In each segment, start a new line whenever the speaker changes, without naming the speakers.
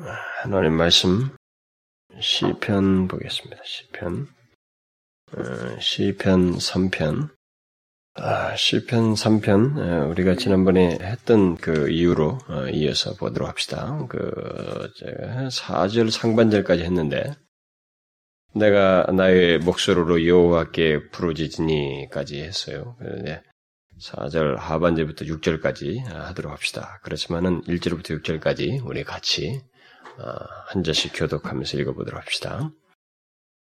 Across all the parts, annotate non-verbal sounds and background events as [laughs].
하나님 말씀 시편 보겠습니다. 시편 어, 시편 3편 아, 시편 3편 어, 우리가 지난번에 했던 그 이유로 어, 이어서 보도록 합시다. 그 제가 4절 상반절까지 했는데 내가 나의 목소리로 여호와께 부르짖으니까지 했어요. 그런데 4절 하반절부터 6절까지 하도록 합시다. 그렇지만은 1절부터 6절까지 우리 같이 어, 한 절씩 교독하면서 읽어보도록 합시다.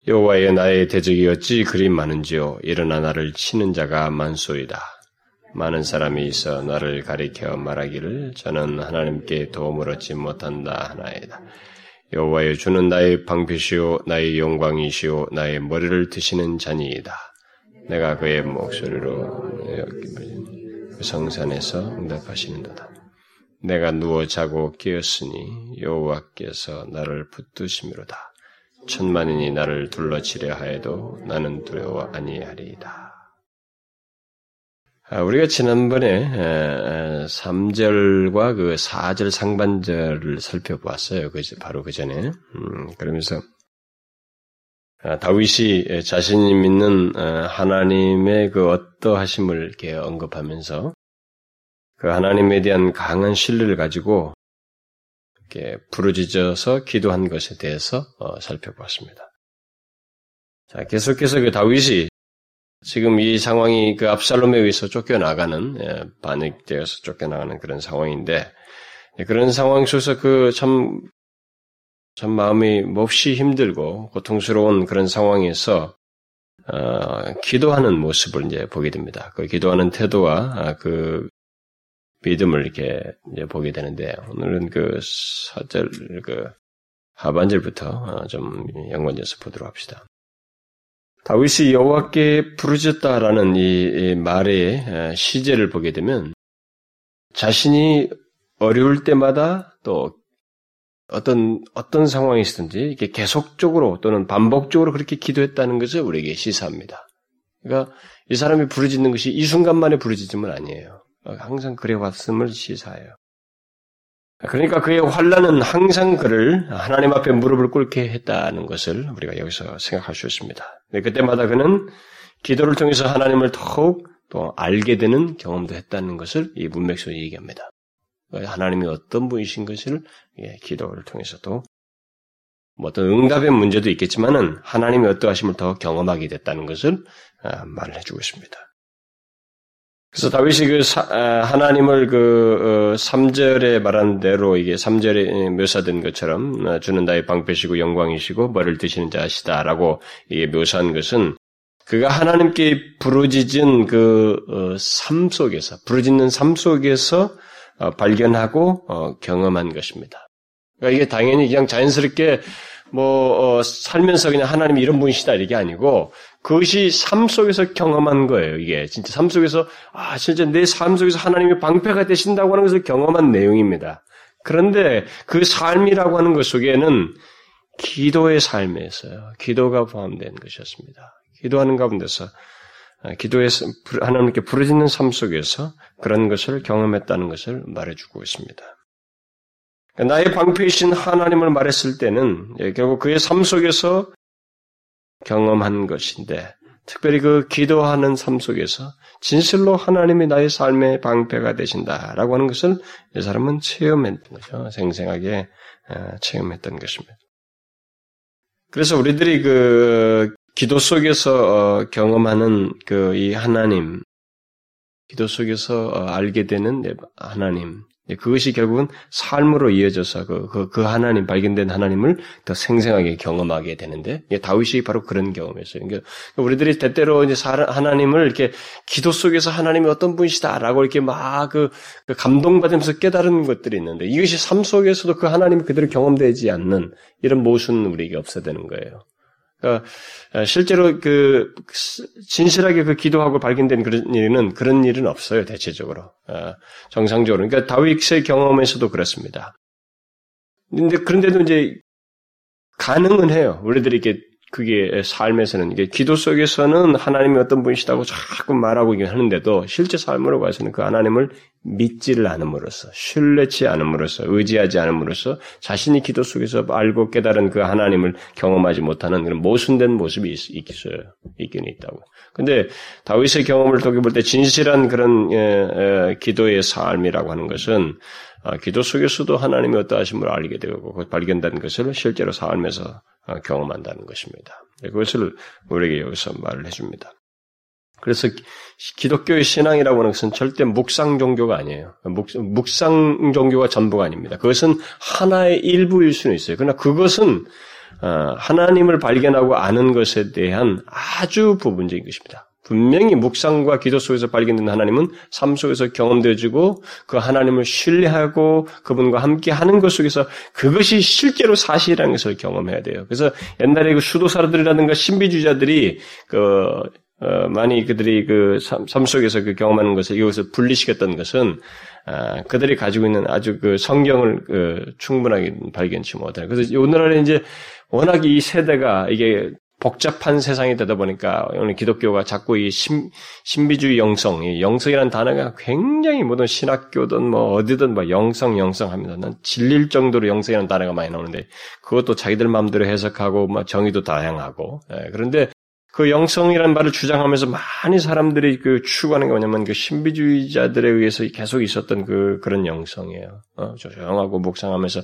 여호와의 나의 대적이 어찌 그리 많은지요 일어나 나를 치는 자가 많소이다. 많은 사람이 있어 나를 가리켜 말하기를 저는 하나님께 도움을 얻지 못한다 하나이다. 여호와의 주는 나의 방패시오 나의 영광이시오 나의 머리를 드시는 자니이다. 내가 그의 목소리로 그 성산에서 응답하시는도다. 내가 누워 자고 깨었으니 여호와께서 나를 붙드심이로다. 천만인이 나를 둘러치려 하여도 나는 두려워 아니하리이다. 아, 우리가 지난번에 3절과 그 4절 상반절을 살펴보았어요. 바로 그 전에. 음, 그러면서 아, 다윗이 자신이 믿는 아, 하나님의 그 어떠하심을 이렇게 언급하면서 그 하나님에 대한 강한 신뢰를 가지고 이렇게 부르짖어서 기도한 것에 대해서 어, 살펴보았습니다. 자, 계속해서 그 다윗이 지금 이 상황이 그 압살롬에 의해서 쫓겨나가는 예, 반역되어서 쫓겨나가는 그런 상황인데 예, 그런 상황 속에서 그참 참 마음이 몹시 힘들고 고통스러운 그런 상황에서 어, 기도하는 모습을 이제 보게 됩니다. 그 기도하는 태도와 아, 그 믿음을 이렇게 이제 보게 되는데 오늘은 그 사절 그 하반절부터 어, 좀 연관해서 보도록 합시다. 다윗이 여호와께 부르짖다라는 이 말의 시제를 보게 되면 자신이 어려울 때마다 또 어떤 어떤 상황이 있든지 이렇게 계속적으로 또는 반복적으로 그렇게 기도했다는 것을 우리에게 시사합니다. 그러니까 이 사람이 부르짖는 것이 이 순간만에 부르짖음은 아니에요. 항상 그래 왔음을 시사해요. 그러니까 그의 환란은 항상 그를 하나님 앞에 무릎을 꿇게 했다는 것을 우리가 여기서 생각할 수 있습니다. 그때마다 그는 기도를 통해서 하나님을 더욱 또 알게 되는 경험도 했다는 것을 이 문맥에서 얘기합니다. 하나님이 어떤 분이신 것을 예, 기도를 통해서도 뭐 어떤 응답의 문제도 있겠지만은 하나님이 어떠하심을 더 경험하게 됐다는 것을 아, 말을 해주고 있습니다. 그래서 다윗이 그 아, 하나님을 그 3절에 어, 말한 대로 이게 3절에 묘사된 것처럼 어, 주는 나의 방패시고 영광이시고 머리를 드시는 자시다라고 이게 묘사한 것은 그가 하나님께 부르짖은 그삶 어, 속에서 부르짖는 삶 속에서 어, 발견하고 어, 경험한 것입니다. 그러니까 이게 당연히 그냥 자연스럽게 뭐 어, 살면서 그냥 하나님이 이런 분이시다 이게 아니고 그것이 삶 속에서 경험한 거예요. 이게 진짜 삶 속에서 아 진짜 내 삶 속에서 하나님이 방패가 되신다고 하는 것을 경험한 내용입니다. 그런데 그 삶이라고 하는 것 속에는 기도의 삶에서요. 기도가 포함된 것이었습니다. 기도하는 가운데서 아, 기도에서 하나님께 부르짖는 삶 속에서 그런 것을 경험했다는 것을 말해주고 있습니다. 그러니까 나의 방패이신 하나님을 말했을 때는 예, 결국 그의 삶 속에서 경험한 것인데 특별히 그 기도하는 삶 속에서 진실로 하나님이 나의 삶의 방패가 되신다라고 하는 것을 이 사람은 체험했던 거죠. 생생하게 아, 체험했던 것입니다. 그래서 우리들이 그 기도 속에서 어, 경험하는 그 이 하나님, 기도 속에서 어, 알게 되는 하나님, 그것이 결국은 삶으로 이어져서 그, 그, 그, 하나님, 발견된 하나님을 더 생생하게 경험하게 되는데, 다윗이 바로 그런 경험이었어요. 그러니까 우리들이 때때로 이제 하나님을 이렇게 기도 속에서 하나님이 어떤 분이시다라고 이렇게 막 그, 그 감동받으면서 깨달은 것들이 있는데, 이것이 삶 속에서도 그 하나님이 그대로 경험되지 않는 이런 모순 우리에게 없어야 되는 거예요. 그러니까 실제로 그 진실하게 그 기도하고 발견된 그런 일은 그런 일은 없어요 대체적으로 어, 정상적으로 그러니까 다윗의 경험에서도 그렇습니다. 근데 그런데도 이제 가능은 해요. 우리들이 이렇게 그게 삶에서는 이게 기도 속에서는 하나님이 어떤 분이시다고 자꾸 말하고 하는데도 실제 삶으로 봐서는 그 하나님을 믿지를 않음으로써 신뢰치 않음으로써 의지하지 않음으로써 자신이 기도 속에서 알고 깨달은 그 하나님을 경험하지 못하는 그런 모순된 모습이 있, 있어요. 있긴 있다고. 근데 다윗의 경험을 통해 볼 때 진실한 그런 에, 에, 기도의 삶이라고 하는 것은 아, 기도 속에서도 하나님이 어떠하심을 알게 되고 발견된 것을 실제로 삶에서 아, 경험한다는 것입니다. 네, 그것을 우리에게 여기서 말을 해줍니다. 그래서 기독교의 신앙이라고 하는 것은 절대 묵상 종교가 아니에요. 묵, 상 종교가 전부가 아닙니다. 그것은 하나의 일부일 수는 있어요. 그러나 그것은 아, 하나님을 발견하고 아는 것에 대한 아주 부분적인 것입니다. 분명히 묵상과 기도 속에서 발견된 하나님은 삶 속에서 경험되어지고 그 하나님을 신뢰하고 그분과 함께 하는 것 속에서 그것이 실제로 사실이라는 것을 경험해야 돼요. 그래서 옛날에 그 수도사들이라든가 신비주의자들이 그 어, 많이 그들이 그 삶, 삶 속에서 그 경험하는 것을 이것을 분리시켰던 것은 아, 그들이 가지고 있는 아주 그 성경을 그 충분하게 발견치 못해요. 그래서 오늘날에 이제 워낙 이 세대가 이게 복잡한 세상이 되다 보니까 오늘 기독교가 자꾸 이 신, 신비주의 영성, 이 영성이라는 단어가 굉장히 모든 신학교든 뭐 어디든 뭐 영성, 영성 합니다. 난 질릴 정도로 영성이라는 단어가 많이 나오는데 그것도 자기들 마음대로 해석하고 뭐 정의도 다양하고 예, 그런데 그 영성이라는 말을 주장하면서 많은 사람들이 그 추구하는 게 뭐냐면 그 신비주의자들에 의해서 계속 있었던 그 그런 영성이에요. 어, 조용하고 묵상하면서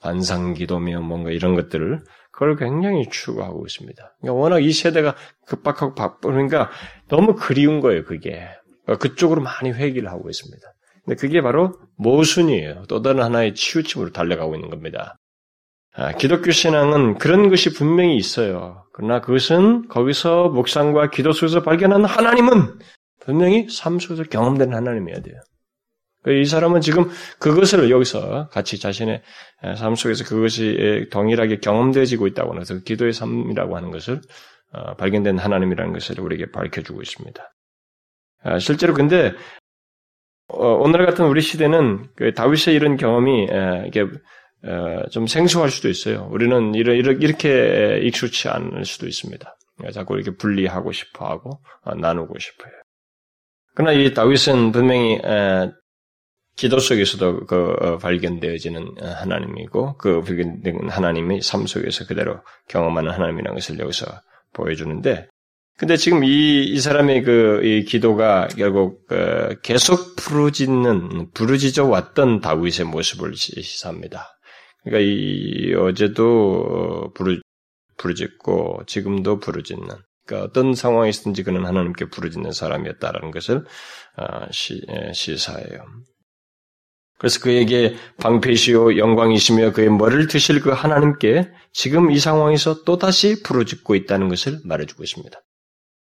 관상기도며 뭔가 이런 것들을 그걸 굉장히 추구하고 있습니다. 그러니까 워낙 이 세대가 급박하고 바쁘니까 너무 그리운 거예요, 그게. 그러니까 그쪽으로 많이 회귀를 하고 있습니다. 근데 그게 바로 모순이에요. 또 다른 하나의 치우침으로 달려가고 있는 겁니다. 아, 기독교 신앙은 그런 것이 분명히 있어요. 그러나 그것은 거기서 묵상과 기도 속에서 발견한 하나님은 분명히 삶 속에서 경험되는 하나님이어야 돼요. 이 사람은 지금 그것을 여기서 같이 자신의 삶 속에서 그것이 동일하게 경험되어지고 있다고 해서 기도의 삶이라고 하는 것을 어, 발견된 하나님이라는 것을 우리에게 밝혀주고 있습니다. 아, 실제로 근데 어, 오늘 같은 우리 시대는 그 다윗의 이런 경험이 이게 어, 좀 생소할 수도 있어요. 우리는 이렇게 익숙치 않을 수도 있습니다. 자꾸 이렇게 분리하고 싶어하고 나누고 싶어요. 그러나 이 다윗은 분명히 기도 속에서도 그 어, 발견되어지는 하나님이고 그 발견된 하나님이 삶 속에서 그대로 경험하는 하나님이라는 것을 여기서 보여주는데 근데 지금 이, 이 사람의 그, 이 기도가 결국, 그 계속 부르짖는, 부르짖어 왔던 다윗의 모습을 시사합니다. 그러니까 이, 어제도 부르, 부르짖고, 지금도 부르짖는, 그러니까 어떤 상황에 있든지 그는 하나님께 부르짖는 사람이었다라는 것을, 아, 시, 시사해요. 그래서 그에게 방패시오 영광이시며 그의 머리를 드실 그 하나님께 지금 이 상황에서 또다시 부르짖고 있다는 것을 말해주고 있습니다.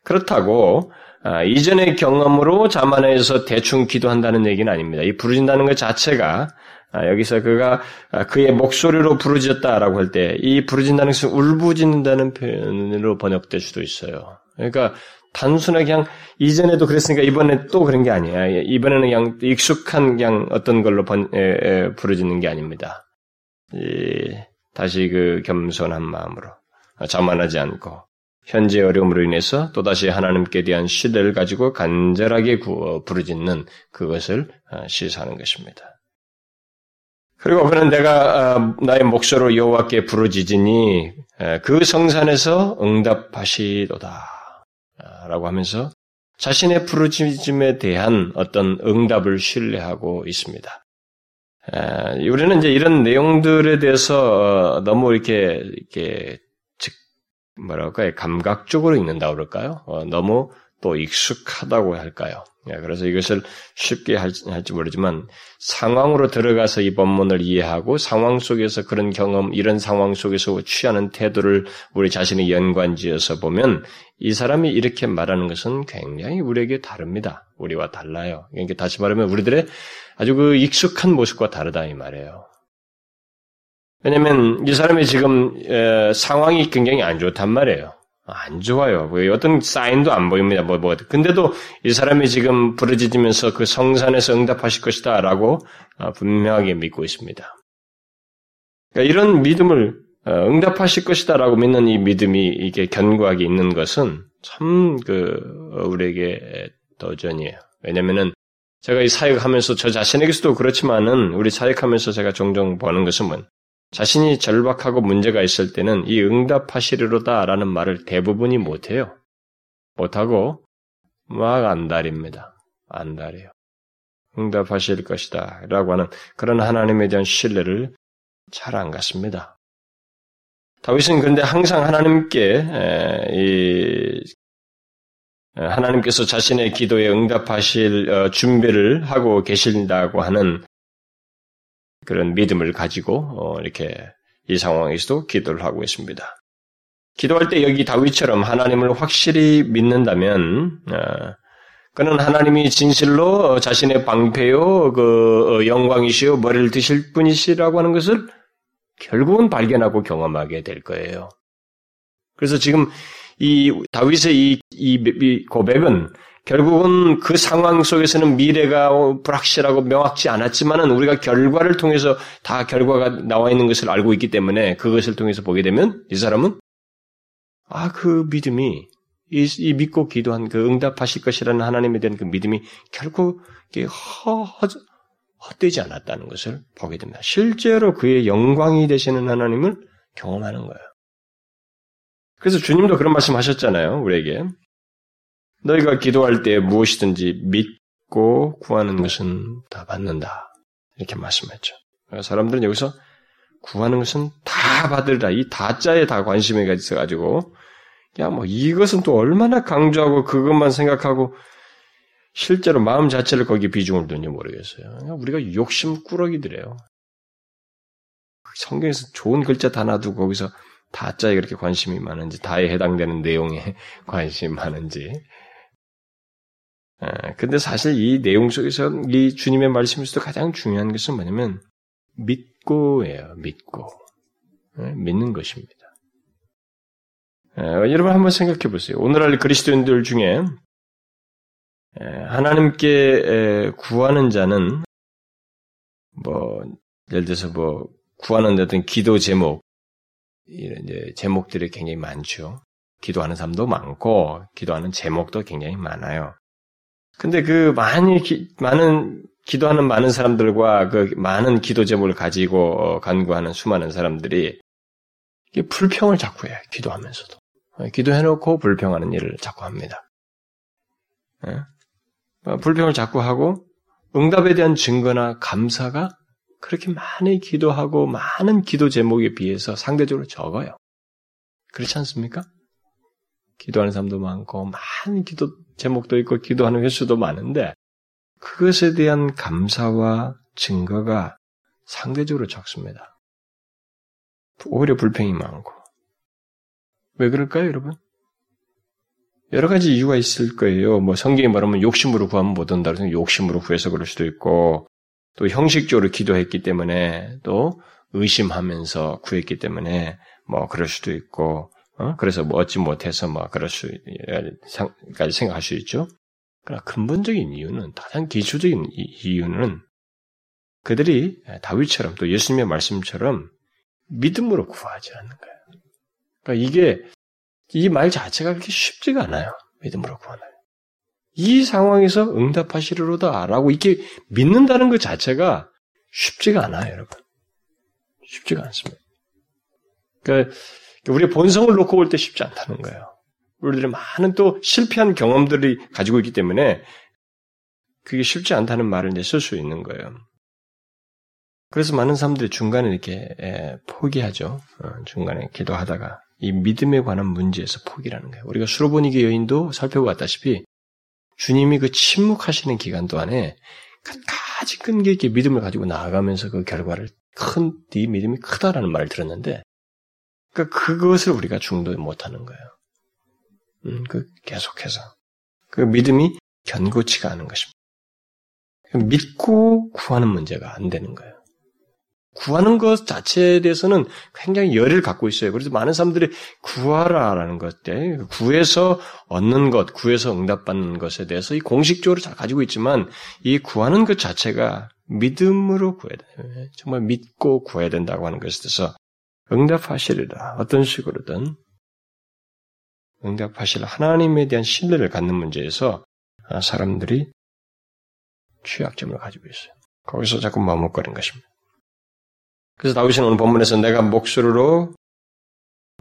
그렇다고 아, 이전의 경험으로 자만해서 대충 기도한다는 얘기는 아닙니다. 이 부르짖는다는 것 자체가 아, 여기서 그가 아, 그의 목소리로 부르짖었다라고 할 때 이 부르짖는다는 것은 울부짖는다는 표현으로 번역될 수도 있어요. 그러니까 단순하게 그냥 이전에도 그랬으니까 이번에 또 그런 게 아니에요. 이번에는 그냥 익숙한 그냥 어떤 걸로 번, 에, 에, 부르짖는 게 아닙니다. 이, 다시 그 겸손한 마음으로 자만하지 않고 현재 어려움으로 인해서 또다시 하나님께 대한 신뢰를 가지고 간절하게 구어 부르짖는 그것을 어, 시사하는 것입니다. 그리고 그는 내가 어, 나의 목소로 여호와께 부르짖으니 그 성산에서 응답하시도다. 라고 하면서 자신의 부르짖음에 대한 어떤 응답을 신뢰하고 있습니다. 우리는 이제 이런 내용들에 대해서 어, 너무 이렇게, 이렇게, 즉, 뭐랄까요, 감각적으로 읽는다 그럴까요? 어, 너무 또 익숙하다고 할까요? 예, 그래서 이것을 쉽게 할지 모르지만 상황으로 들어가서 이 본문을 이해하고 상황 속에서 그런 경험, 이런 상황 속에서 취하는 태도를 우리 자신의 연관지어서 보면 이 사람이 이렇게 말하는 것은 굉장히 우리에게 다릅니다. 우리와 달라요. 그러니까 다시 말하면 우리들의 아주 그 익숙한 모습과 다르다 이 말이에요. 왜냐하면 이 사람이 지금 상황이 굉장히 안 좋단 말이에요. 안 좋아요. 뭐 어떤 사인도 안 보입니다. 뭐, 뭐. 근데도 이 사람이 지금 부르짖으면서 그 성산에서 응답하실 것이다 라고 아, 분명하게 믿고 있습니다. 그러니까 이런 믿음을 어, 응답하실 것이다 라고 믿는 이 믿음이 이게 견고하게 있는 것은 참 그 우리에게 도전이에요. 왜냐면은 제가 이 사역하면서 저 자신에게서도 그렇지만은 우리 사역하면서 제가 종종 보는 것은 뭐 자신이 절박하고 문제가 있을 때는 이 응답하시리로다 라는 말을 대부분이 못해요. 못하고 막 안달입니다. 안달해요. 응답하실 것이다. 라고 하는 그런 하나님에 대한 신뢰를 잘 안 갖습니다. 다윗은 그런데 항상 하나님께 이 하나님께서 자신의 기도에 응답하실 어, 준비를 하고 계신다고 하는 그런 믿음을 가지고 어, 이렇게 이 상황에서도 기도를 하고 있습니다. 기도할 때 여기 다윗처럼 하나님을 확실히 믿는다면 어, 그는 하나님이 진실로 자신의 방패요 그 영광이시요 머리를 드실 분이시라고 하는 것을 결국은 발견하고 경험하게 될 거예요. 그래서 지금 이 다윗의 이, 이 고백은 결국은 그 상황 속에서는 미래가 불확실하고 명확치 않았지만은 우리가 결과를 통해서 다 결과가 나와 있는 것을 알고 있기 때문에 그것을 통해서 보게 되면 이 사람은 아, 그 믿음이 이, 이 믿고 기도한 그 응답하실 것이라는 하나님에 대한 그 믿음이 결코 허, 허, 헛되지 않았다는 것을 보게 됩니다. 실제로 그의 영광이 되시는 하나님을 경험하는 거예요. 그래서 주님도 그런 말씀 하셨잖아요, 우리에게. 너희가 기도할 때 무엇이든지 믿고 구하는 것은 다 받는다. 이렇게 말씀했죠. 사람들은 여기서 구하는 것은 다 받으라. 이 다자에 다 관심이 있어가지고, 야, 뭐, 이것은 또 얼마나 강조하고 그것만 생각하고 실제로 마음 자체를 거기에 비중을 두는지 모르겠어요. 우리가 욕심 꾸러기들이에요. 성경에서 좋은 글자 다 놔두고 거기서 다짜에 그렇게 관심이 많은지, 다에 해당되는 내용에 [laughs] 관심이 많은지. 아, 근데 사실 이 내용 속에서 이 주님의 말씀에서도 가장 중요한 것은 뭐냐면, 믿고예요, 믿고. 네, 믿는 것입니다. 아, 여러분 한번 생각해 보세요. 오늘날 그리스도인들 중에 하나님께 구하는 자는 뭐 예를 들어서 뭐 구하는 어떤 기도 제목 이런 이제 제목들이 굉장히 많죠. 기도하는 사람도 많고 기도하는 제목도 굉장히 많아요. 근데 그 많이 기, 많은 기도하는 많은 사람들과 그 많은 기도 제목을 가지고 간구하는 수많은 사람들이 불평을 자꾸 해요. 기도하면서도 기도해놓고 불평하는 일을 자꾸 합니다. 어, 불평을 자꾸 하고 응답에 대한 증거나 감사가 그렇게 많이 기도하고 많은 기도 제목에 비해서 상대적으로 적어요. 그렇지 않습니까? 기도하는 사람도 많고 많은 기도 제목도 있고 기도하는 횟수도 많은데 그것에 대한 감사와 증거가 상대적으로 적습니다. 오히려 불평이 많고. 왜 그럴까요, 여러분? 여러 가지 이유가 있을 거예요. 뭐 성경이 말하면 욕심으로 구하면 못 온다. 그래서 욕심으로 구해서 그럴 수도 있고, 또 형식적으로 기도했기 때문에, 또 의심하면서 구했기 때문에, 뭐 그럴 수도 있고, 어? 그래서 뭐 얻지 못해서 뭐 그럴 수까지 생각할 수 있죠. 그러나 근본적인 이유는 가장 기초적인 이유는 그들이 다윗처럼 또 예수님의 말씀처럼 믿음으로 구하지 않는 거예요. 그러니까 이게 이 말 자체가 그렇게 쉽지가 않아요. 믿음으로 구하나요. 이 상황에서 응답하시리로다 라고 이렇게 믿는다는 것 자체가 쉽지가 않아요, 여러분. 쉽지가 않습니다. 그러니까 우리의 본성을 놓고 볼 때 쉽지 않다는 거예요. 우리들이 많은 또 실패한 경험들이 가지고 있기 때문에 그게 쉽지 않다는 말을 이제 쓸 수 있는 거예요. 그래서 많은 사람들이 중간에 이렇게 포기하죠. 어, 중간에 기도하다가 이 믿음에 관한 문제에서 포기라는 거예요. 우리가 수로보니게 여인도 살펴보았다시피 주님이 그 침묵하시는 기간 동안에 끝까지 끈기 있게 믿음을 가지고 나아가면서 그 결과를 큰, 네 믿음이 크다라는 말을 들었는데, 그러니까 그것을 우리가 중도 못하는 거예요. 음, 그 계속해서 그 믿음이 견고치가 않은 것입니다. 믿고 구하는 문제가 안 되는 거예요. 구하는 것 자체에 대해서는 굉장히 열의를 갖고 있어요. 그래서 많은 사람들이 구하라라는 것 때, 구해서 얻는 것, 구해서 응답받는 것에 대해서 이 공식적으로 잘 가지고 있지만, 이 구하는 것 자체가 믿음으로 구해야 돼요. 정말 믿고 구해야 된다고 하는 것에 대해서 응답하시리라. 어떤 식으로든 응답하실 하나님에 대한 신뢰를 갖는 문제에서 사람들이 취약점을 가지고 있어요. 거기서 자꾸 머뭇거리는 것입니다. 그래서 다윗은 오늘 본문에서 내가 목소리로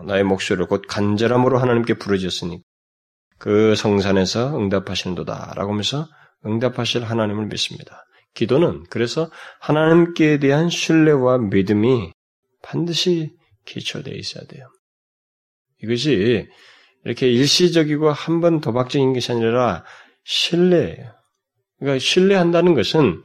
나의 목소리를 곧 간절함으로 하나님께 부르짖었으니 그 성산에서 응답하시는도다 라고 하면서 응답하실 하나님을 믿습니다. 기도는 그래서 하나님께 대한 신뢰와 믿음이 반드시 기초되어 있어야 돼요. 이것이 이렇게 일시적이고 한 번 도박적인 것이 아니라 신뢰예요. 그러니까 신뢰한다는 것은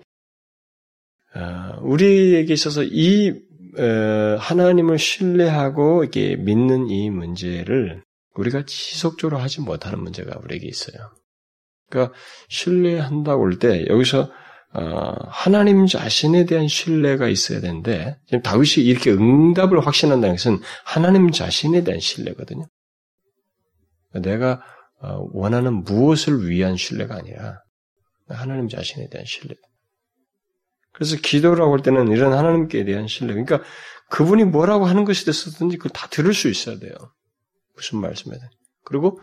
어, 우리에게 있어서 이 어, 하나님을 신뢰하고 이렇게 믿는 이 문제를 우리가 지속적으로 하지 못하는 문제가 우리에게 있어요. 그러니까 신뢰한다고 할 때 여기서 어, 하나님 자신에 대한 신뢰가 있어야 되는데 지금 다윗이 이렇게 응답을 확신한다는 것은 하나님 자신에 대한 신뢰거든요. 내가 원하는 무엇을 위한 신뢰가 아니라 하나님 자신에 대한 신뢰. 그래서 기도라고 할 때는 이런 하나님께 대한 신뢰. 그러니까 그분이 뭐라고 하는 것이 됐었든지 그걸 다 들을 수 있어야 돼요. 무슨 말씀이든. 그리고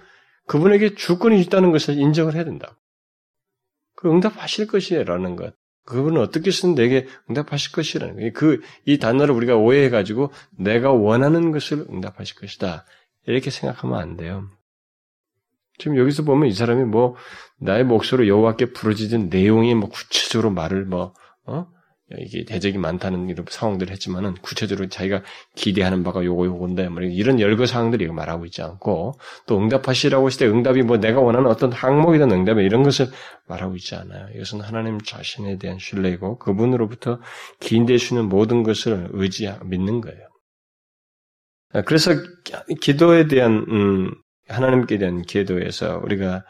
그분에게 주권이 있다는 것을 인정을 해야 된다. 그 응답하실 것이라는 것. 그분은 어떻게 쓰든 내게 응답하실 것이라는 거예요. 그, 이 단어를 우리가 오해해가지고 내가 원하는 것을 응답하실 것이다. 이렇게 생각하면 안 돼요. 지금 여기서 보면 이 사람이 뭐 나의 목소리로 여호와께 부르짖은 내용이 뭐 구체적으로 말을 뭐 어? 이게 대적이 많다는 이런 상황들을 했지만은 구체적으로 자기가 기대하는 바가 요거 요건데 뭐 이런 열거 사항들이 말하고 있지 않고 또 응답하시라고 했을 때 응답이 뭐 내가 원하는 어떤 항목이든 응답이 이런 것을 말하고 있지 않아요. 이것은 하나님 자신에 대한 신뢰이고 그분으로부터 기인될 수 있는 모든 것을 의지 믿는 거예요. 그래서 기도에 대한 음, 하나님께 대한 기도에서 우리가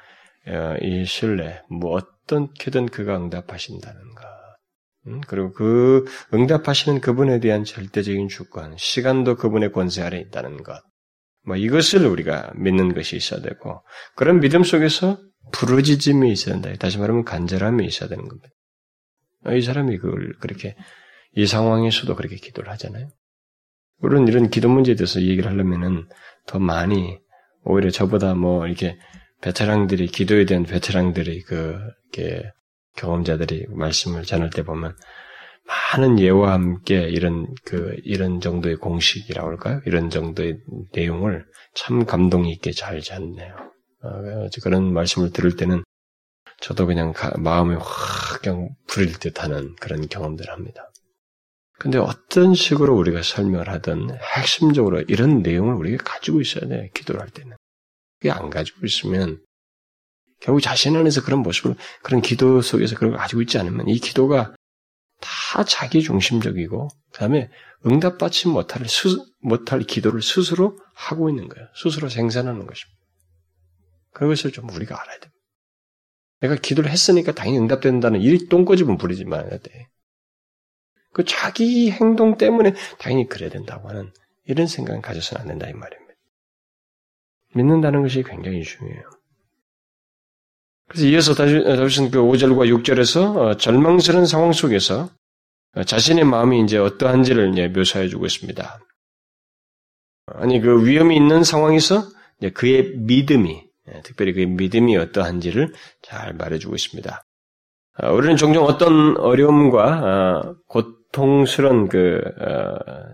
어, 이 신뢰, 뭐 어떻게든 그가 응답하신다는 그리고 그 응답하시는 그분에 대한 절대적인 주권, 시간도 그분의 권세 아래 있다는 것. 뭐 이것을 우리가 믿는 것이 있어야 되고 그런 믿음 속에서 부르짖음이 있어야 된다. 다시 말하면 간절함이 있어야 되는 겁니다. 이 사람이 그걸 그렇게 이 상황에서도 그렇게 기도를 하잖아요. 물론 이런 기도 문제에 대해서 얘기를 하려면은 더 많이 오히려 저보다 뭐 이렇게 베테랑들이 기도에 대한 베테랑들이 그 이렇게 경험자들이 말씀을 전할 때 보면 많은 예와 함께 이런 그 이런 정도의 공식이라고 할까요? 이런 정도의 내용을 참 감동 있게 잘 잤네요. 어, 그런 말씀을 들을 때는 저도 그냥 가, 마음이 확 부릴 듯하는 그런 경험들을 합니다. 근데 어떤 식으로 우리가 설명을 하든 핵심적으로 이런 내용을 우리가 가지고 있어야 돼, 기도를 할 때는. 그게 안 가지고 있으면 결국 자신 안에서 그런 모습을, 그런 기도 속에서 그런 걸 가지고 있지 않으면 이 기도가 다 자기 중심적이고, 그 다음에 응답받지 못할, 수, 못할 기도를 스스로 하고 있는 거예요. 스스로 생산하는 것입니다. 그것을 좀 우리가 알아야 됩니다. 내가 기도를 했으니까 당연히 응답된다는 이 똥꼬집은 부리지 말아야 돼. 그 자기 행동 때문에 당연히 그래야 된다고 하는 이런 생각은 가져서는 안 된다 이 말입니다. 믿는다는 것이 굉장히 중요해요. 그래서 이어서 다윗은 그 5절과 6절에서 어, 절망스러운 상황 속에서 어, 자신의 마음이 이제 어떠한지를 이제 묘사해 주고 있습니다. 아니 그 위험이 있는 상황에서 그의 믿음이 예, 특별히 그의 믿음이 어떠한지를 잘 말해주고 있습니다. 어, 우리는 종종 어떤 어려움과 고통스러운 그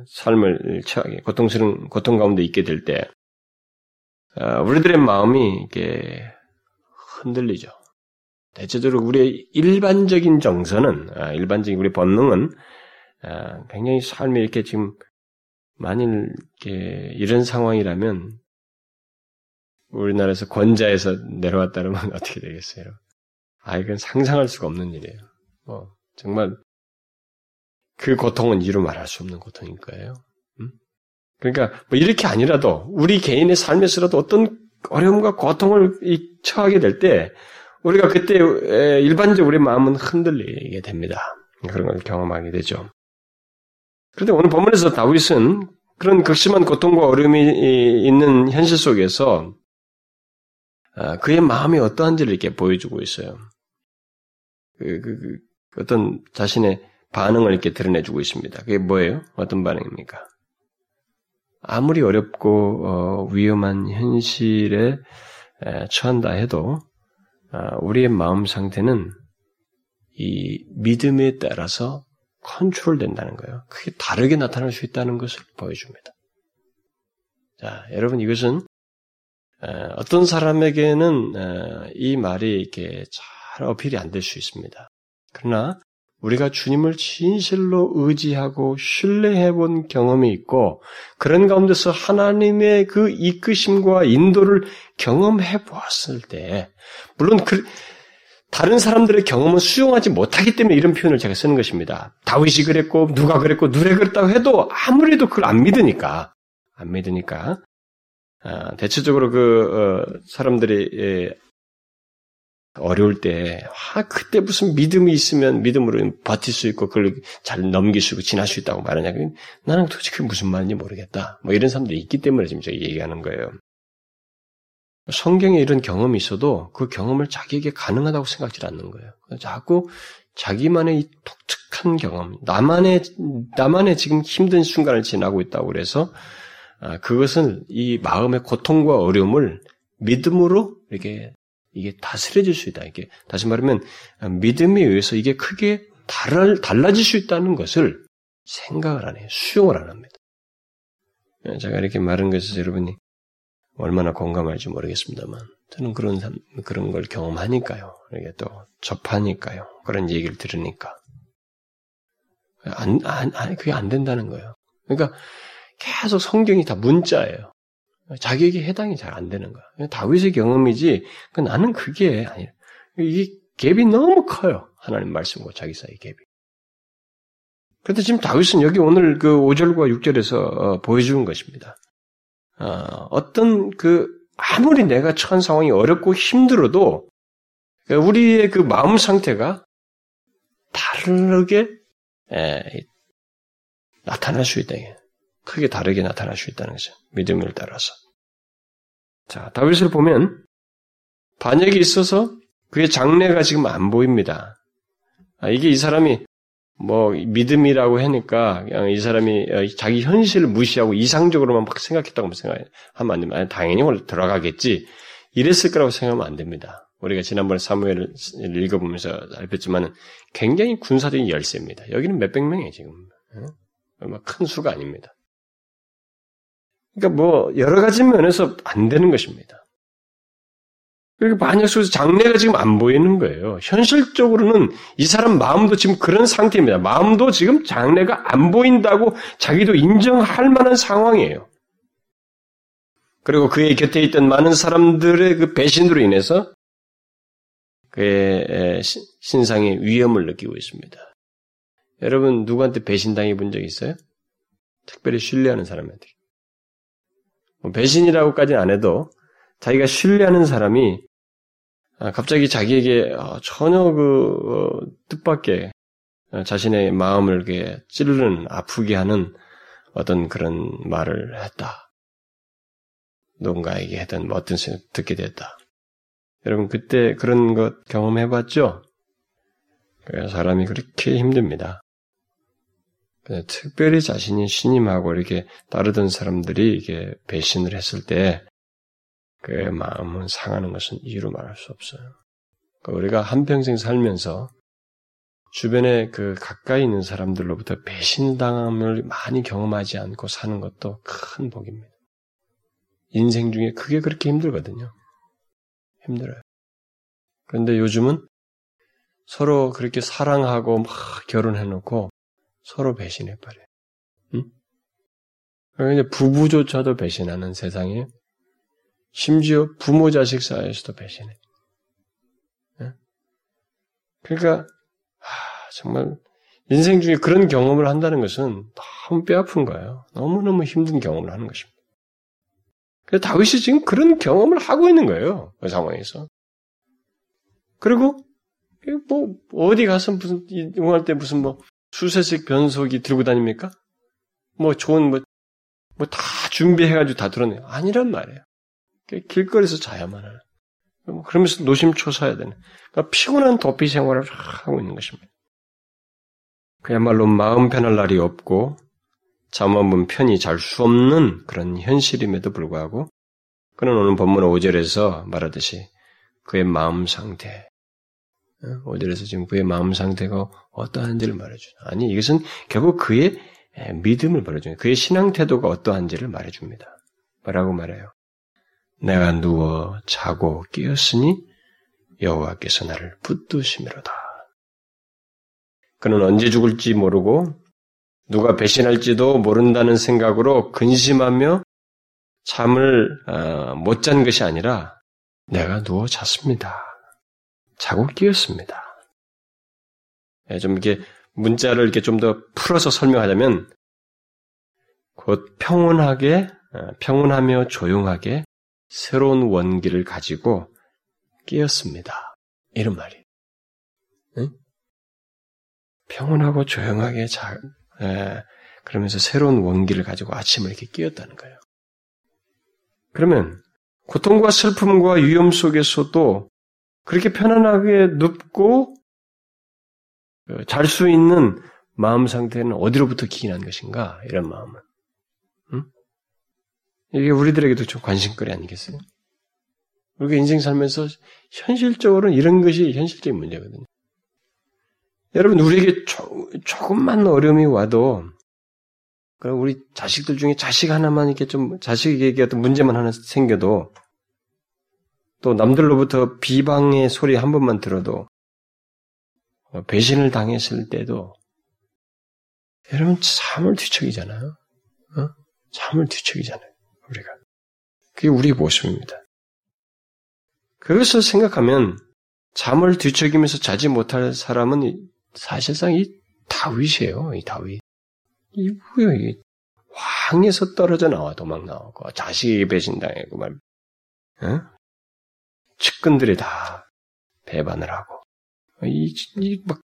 삶을 처하게 고통스러운 고통 가운데 있게 될 때 우리들의 마음이 이게 흔들리죠. 대체적으로 우리의 일반적인 정서는, 아, 일반적인 우리 본능은 아, 굉장히 삶이 이렇게 지금 만일 이렇게 이런 상황이라면 우리나라에서 권자에서 내려왔다면 [laughs] 어떻게 되겠어요? 아, 이건 상상할 수가 없는 일이에요. 뭐, 정말 그 고통은 이루 말할 수 없는 고통일 거예요. 음? 그러니까 뭐 이렇게 아니라도 우리 개인의 삶에서라도 어떤 어려움과 고통을 처하게 될 때 우리가 그때 일반적으로 우리 마음은 흔들리게 됩니다. 그런 걸 경험하게 되죠. 그런데 오늘 본문에서 다윗은 그런 극심한 고통과 어려움이 있는 현실 속에서 아, 그의 마음이 어떠한지를 이렇게 보여주고 있어요. 그, 그, 그, 어떤 자신의 반응을 이렇게 드러내주고 있습니다. 그게 뭐예요? 어떤 반응입니까? 아무리 어렵고 어, 위험한 현실에 처한다 해도 아, 우리의 마음 상태는 이 믿음에 따라서 컨트롤된다는 거예요. 그게 다르게 나타날 수 있다는 것을 보여줍니다. 자, 여러분 이것은 어떤 사람에게는 이 말이 이렇게 잘 어필이 안 될 수 있습니다. 그러나 우리가 주님을 진실로 의지하고 신뢰해 본 경험이 있고 그런 가운데서 하나님의 그 이끄심과 인도를 경험해 보았을 때 물론 그 다른 사람들의 경험은 수용하지 못하기 때문에 이런 표현을 제가 쓰는 것입니다. 다윗이 그랬고 누가 그랬고 누가 그랬다고 해도 아무래도 그걸 안 믿으니까 안 믿으니까 아, 대체적으로 그 어, 사람들이 예, 어려울 때, 아, 그때 무슨 믿음이 있으면 믿음으로 버틸 수 있고, 그걸 잘 넘길 수 있고, 지날 수 있다고 말하냐. 나는 도대체 무슨 말인지 모르겠다. 뭐 이런 사람들이 있기 때문에 지금 제가 얘기하는 거예요. 성경에 이런 경험이 있어도 그 경험을 자기에게 가능하다고 생각지 않는 거예요. 자꾸 자기만의 독특한 경험, 나만의, 나만의 지금 힘든 순간을 지나고 있다고 그래서, 아, 그것은 이 마음의 고통과 어려움을 믿음으로 이렇게 이게 다스려질 수 있다. 이게 다시 말하면 믿음에 의해서 이게 크게 달라, 달라질 수 있다는 것을 생각을 안 해요. 수용을 안 합니다. 제가 이렇게 말한 것에서 여러분이 얼마나 공감할지 모르겠습니다만 저는 그런 그런 걸 경험하니까요. 이게 또 접하니까요. 그런 얘기를 들으니까 안, 안, 안 그게 안 된다는 거예요. 그러니까 계속 성경이 다 문자예요. 자기에게 해당이 잘 안 되는 거야. 다윗의 경험이지, 그 나는 그게 아니야. 이 갭이 너무 커요. 하나님 말씀과 자기 사이 갭이. 그런데 지금 다윗은 여기 오늘 그 5절과 6절에서 어, 보여주는 것입니다. 어, 떤그 아무리 내가 처한 상황이 어렵고 힘들어도 우리의 그 마음 상태가 다르게 에, 나타날 수 있다. 크게 다르게 나타날 수 있다는 거죠. 믿음을 따라서. 자, 다윗을 보면 반역이 있어서 그의 장래가 지금 안 보입니다. 아, 이게 이 사람이 뭐 믿음이라고 하니까 그냥 이 사람이 어, 자기 현실을 무시하고 이상적으로만 막 생각했다고 생각하면 안 됩니다. 당연히 원래 들어가겠지. 이랬을 거라고 생각하면 안 됩니다. 우리가 지난번에 사무엘을 읽어보면서 알겠지만 굉장히 군사적인 열세입니다. 여기는 몇백 명이에요, 지금. 얼마 큰 수가 아닙니다. 그러니까 뭐 여러 가지 면에서 안 되는 것입니다. 그리고 반역 속에서 장래가 지금 안 보이는 거예요. 현실적으로는 이 사람 마음도 지금 그런 상태입니다. 마음도 지금 장래가 안 보인다고 자기도 인정할 만한 상황이에요. 그리고 그의 곁에 있던 많은 사람들의 그 배신으로 인해서 그의 신상의 위험을 느끼고 있습니다. 여러분 누구한테 배신당해 본 적 있어요? 특별히 신뢰하는 사람한테. 뭐 배신이라고까지는 안 해도 자기가 신뢰하는 사람이 아, 갑자기 자기에게 어, 전혀 그 어, 뜻밖의 어, 자신의 마음을 찌르는 아프게 하는 어떤 그런 말을 했다. 누군가에게 했던 뭐 어떤 듣게 됐다. 여러분 그때 그런 것 경험해봤죠? 사람이 그렇게 힘듭니다. 특별히 자신이 신임하고 이렇게 따르던 사람들이 이게 배신을 했을 때 그의 마음은 상하는 것은 이유로 말할 수 없어요. 그러니까 우리가 한평생 살면서 주변에 그 가까이 있는 사람들로부터 배신당함을 많이 경험하지 않고 사는 것도 큰 복입니다. 인생 중에 그게 그렇게 힘들거든요. 힘들어요. 그런데 요즘은 서로 그렇게 사랑하고 막 결혼해놓고 서로 배신해버려요. 응? 그러니까 부부조차도 배신하는 세상에 심지어 부모 자식 사이에서도 배신해. 응? 그러니까 아, 정말 인생 중에 그런 경험을 한다는 것은 너무 뼈아픈 거예요. 너무너무 힘든 경험을 하는 것입니다. 그래서 다윗이 지금 그런 경험을 하고 있는 거예요. 그 상황에서. 그리고 뭐 어디 가서 무슨 이용할 때 무슨 뭐 수세식 변속이 들고 다닙니까? 뭐 좋은 뭐 뭐 다 준비해가지고 다 들어내요. 아니란 말이에요. 길거리에서 자야만 하는. 그러면서 노심초사해야 되는. 그러니까 피곤한 도피 생활을 하고 있는 것입니다. 그야말로 마음 편할 날이 없고 잠 없는 편히 잘 수 없는 그런 현실임에도 불구하고 그는 오늘 본문 5절에서 말하듯이 그의 마음 상태, 5절에서 어? 지금 그의 마음 상태가 어떠한지를 말해주죠. 아니, 이것은 결국 그의 믿음을 말해줘요. 그의 신앙 태도가 어떠한지를 말해줍니다. 뭐라고 말해요? 내가 누워 자고 깨었으니 여호와께서 나를 붙드심이로다. 그는 언제 죽을지 모르고 누가 배신할지도 모른다는 생각으로 근심하며 잠을 어, 못잔 것이 아니라 내가 누워 잤습니다. 자고 깨었습니다. 예, 좀 이렇게 문자를 이렇게 좀 더 풀어서 설명하자면 곧 평온하게 어, 평온하며 조용하게 새로운 원기를 가지고 깨었습니다. 이런 말이. 응? 평온하고 조용하게 자, 에, 예, 그러면서 새로운 원기를 가지고 아침을 이렇게 깨었다는 거예요. 그러면 고통과 슬픔과 위험 속에서도 그렇게 편안하게 눕고 어, 잘수 있는 마음 상태는 어디로부터 기인한 것인가? 이런 마음은. 응? 이게 우리들에게도 좀 관심거리 아니겠어요? 우리가 인생 살면서 현실적으로는 이런 것이 현실적인 문제거든요. 여러분, 우리에게 조, 조금만 어려움이 와도, 그럼 우리 자식들 중에 자식 하나만 이렇게 좀, 자식에게 어떤 문제만 하나 생겨도, 또 남들로부터 비방의 소리 한 번만 들어도, 어, 배신을 당했을 때도, 여러분, 잠을 뒤척이잖아요. 어? 잠을 뒤척이잖아요. 우리가. 그게 우리 모습입니다. 그것을 생각하면 잠을 뒤척이면서 자지 못할 사람은 사실상 이 다윗이에요. 이 다윗. 이 뭐야 이 왕에서 떨어져 나와 도망 나오고 자식이 배신당하고 말. 어? 측근들이 다 배반을 하고 이막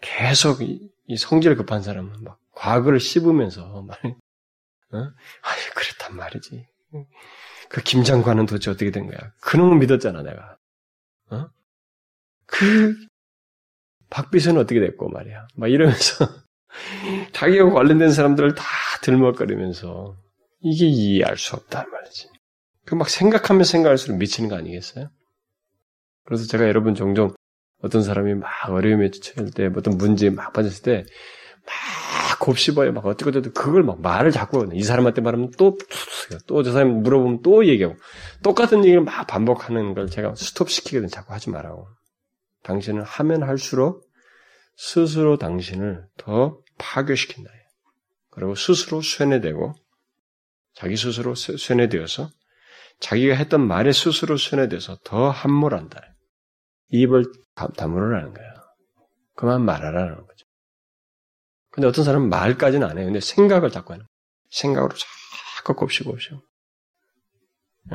계속 이, 이, 성질 급한 사람은 막 과거를 씹으면서 말. 어? 아니 그렇단 말이지. 그 김장관은 도대체 어떻게 된 거야? 그놈을 믿었잖아, 내가. 어? 그, 박비서는 어떻게 됐고 말이야. 막 이러면서, [laughs] 자기하고 관련된 사람들을 다 들먹거리면서, 이게 이해할 수 없단 말이지. 그 막 생각하면 생각할수록 미치는 거 아니겠어요? 그래서 제가 여러분 종종 어떤 사람이 막 어려움에 처할 때, 어떤 문제에 막 빠졌을 때, 막 곱씹어요. 막 어떻게 어떻게 그걸 막 말을 자꾸 이 사람한테 말하면 또 또 저 사람 물어보면 또 얘기하고 똑같은 얘기를 막 반복하는 걸 제가 스톱시키거든 자꾸 하지 말라고. 당신은 하면 할수록 스스로 당신을 더 파괴시킨다. 그리고 스스로 쇠뇌되고 자기 스스로 쇠뇌되어서 자기가 했던 말에 스스로 쇠뇌돼서 더 함몰한다. 입을 다물으라는 거야. 그만 말하라는 거죠. 근데 어떤 사람은 말까지는 안 해요. 근데 생각을 자꾸 하는 거예요. 생각으로 자꾸 곱씹고 곱씹고.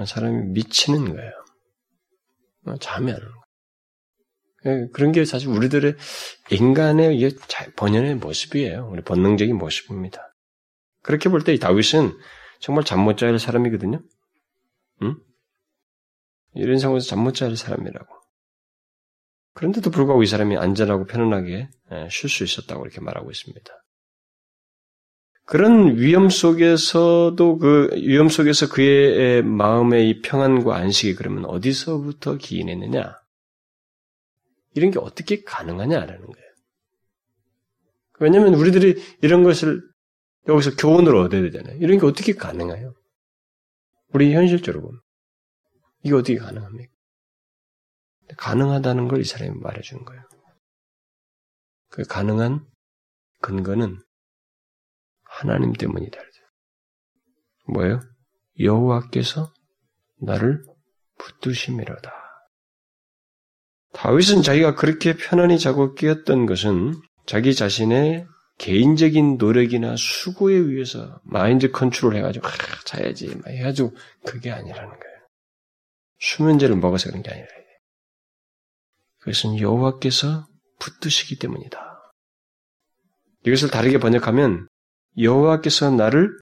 사람이 미치는 거예요. 어, 잠이 안 오는 거예요. 예, 그런 게 사실 우리들의 인간의 본연의 모습이에요. 우리 본능적인 모습입니다. 그렇게 볼 때 다윗은 정말 잠못할 사람이거든요. 응? 이런 상황에서 잠못할 사람이라고. 그런데도 불구하고 이 사람이 안전하고 편안하게 예, 쉴수 있었다고 이렇게 말하고 있습니다. 그런 위험 속에서도 그 위험 속에서 그의 마음의 이 평안과 안식이 그러면 어디서부터 기인했느냐? 이런 게 어떻게 가능하냐라는 거예요. 왜냐하면 우리들이 이런 것을 여기서 교훈을 얻어야 되잖아요. 이런 게 어떻게 가능해요? 우리 현실적으로 보면 이게 어떻게 가능합니까? 가능하다는 걸 이 사람이 말해주는 거예요. 그 가능한 근거는 하나님 때문이다. 뭐예요? 여호와께서 나를 붙드심이로다. 다윗은 자기가 그렇게 편안히 자고 깨었던 것은 자기 자신의 개인적인 노력이나 수고에 의해서 마인드 컨트롤 해가지고 아, 자야지 막 해가지고 그게 아니라는 거예요. 수면제를 먹어서 그런 게 아니라 그것은 여호와께서 붙드시기 때문이다. 이것을 다르게 번역하면 여호와께서 나를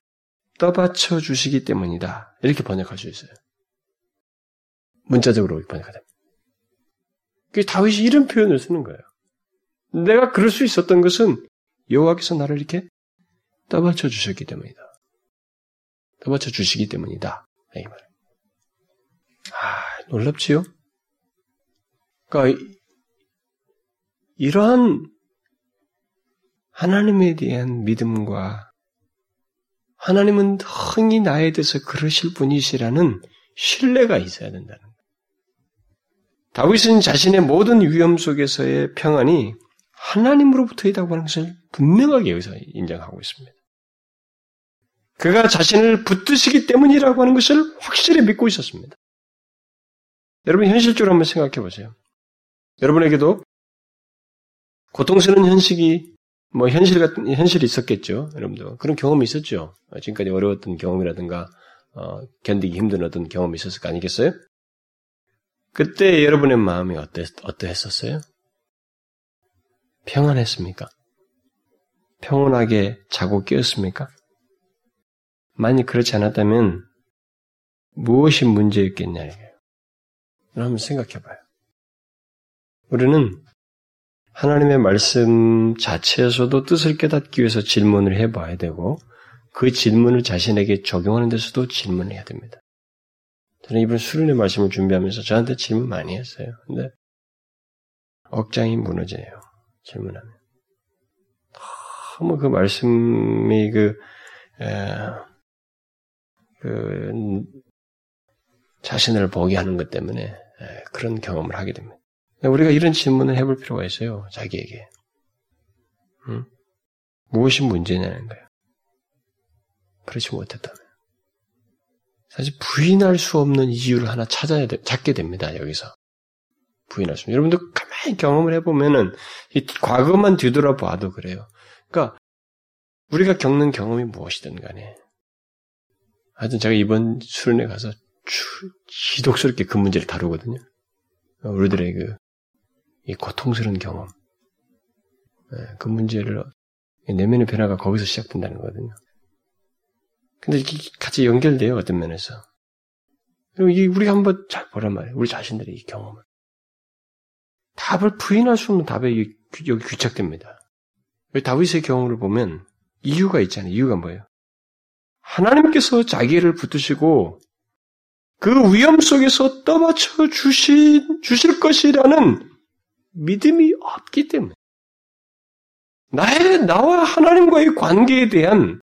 떠받쳐 주시기 때문이다. 이렇게 번역할 수 있어요. 문자적으로 번역하다. 그 다윗이 이런 표현을 쓰는 거예요. 내가 그럴 수 있었던 것은 여호와께서 나를 이렇게 떠받쳐 주셨기 때문이다. 떠받쳐 주시기 때문이다. 이 말. 아, 놀랍지요? 그러니까 이러한 하나님에 대한 믿음과 하나님은 흥이 나에 대해서 그러실 분이시라는 신뢰가 있어야 된다는 거예요. 다윗은 자신의 모든 위험 속에서의 평안이 하나님으로부터이다고 하는 것을 분명하게 여기서 인정하고 있습니다. 그가 자신을 붙드시기 때문이라고 하는 것을 확실히 믿고 있었습니다. 여러분 현실적으로 한번 생각해 보세요. 여러분에게도 고통스러운 현실이 뭐 현실 같은 현실이 있었겠죠. 여러분도 그런 경험이 있었죠. 지금까지 어려웠던 경험이라든가 어, 견디기 힘든 어떤 경험이 있었을 거 아니겠어요? 그때 여러분의 마음이 어땠, 어떠했었어요? 평안했습니까? 평온하게 자고 깨었습니까? 만약 그렇지 않았다면 무엇이 문제였겠냐 이거예요. 한번 생각해 봐요. 우리는 하나님의 말씀 자체에서도 뜻을 깨닫기 위해서 질문을 해봐야 되고 그 질문을 자신에게 적용하는 데서도 질문을 해야 됩니다. 저는 이번 수련의 말씀을 준비하면서 저한테 질문 많이 했어요. 근데 억장이 무너져요. 질문하면. 너무 그 말씀이 그, 에, 그, 자신을 보게 하는 것 때문에 에, 그런 경험을 하게 됩니다. 우리가 이런 질문을 해볼 필요가 있어요. 자기에게. 응? 무엇이 문제냐는 거예요. 그렇지 못했다면. 사실 부인할 수 없는 이유를 하나 찾아야 돼, 찾게 됩니다. 여기서. 부인할 수 없는. 여러분도 가만히 경험을 해보면은, 이 과거만 뒤돌아봐도 그래요. 그러니까, 우리가 겪는 경험이 무엇이든 간에. 하여튼 제가 이번 수련회 가서 지독스럽게 그 문제를 다루거든요. 우리들의 그, 이 고통스러운 경험. 예, 그 문제를, 내면의 변화가 거기서 시작된다는 거거든요. 근데 이게 같이 연결돼요, 어떤 면에서. 그리고 이게 우리가 한번 잘 보란 말이에요. 우리 자신들의 이 경험을. 답을 부인할 수 없는 답에 여기 귀착됩니다. 다윗의 경험을 보면 이유가 있잖아요. 이유가 뭐예요? 하나님께서 자기를 붙드시고 그 위험 속에서 떠받쳐 주신, 주실 것이라는 믿음이 없기 때문에. 나의, 나와 하나님과의 관계에 대한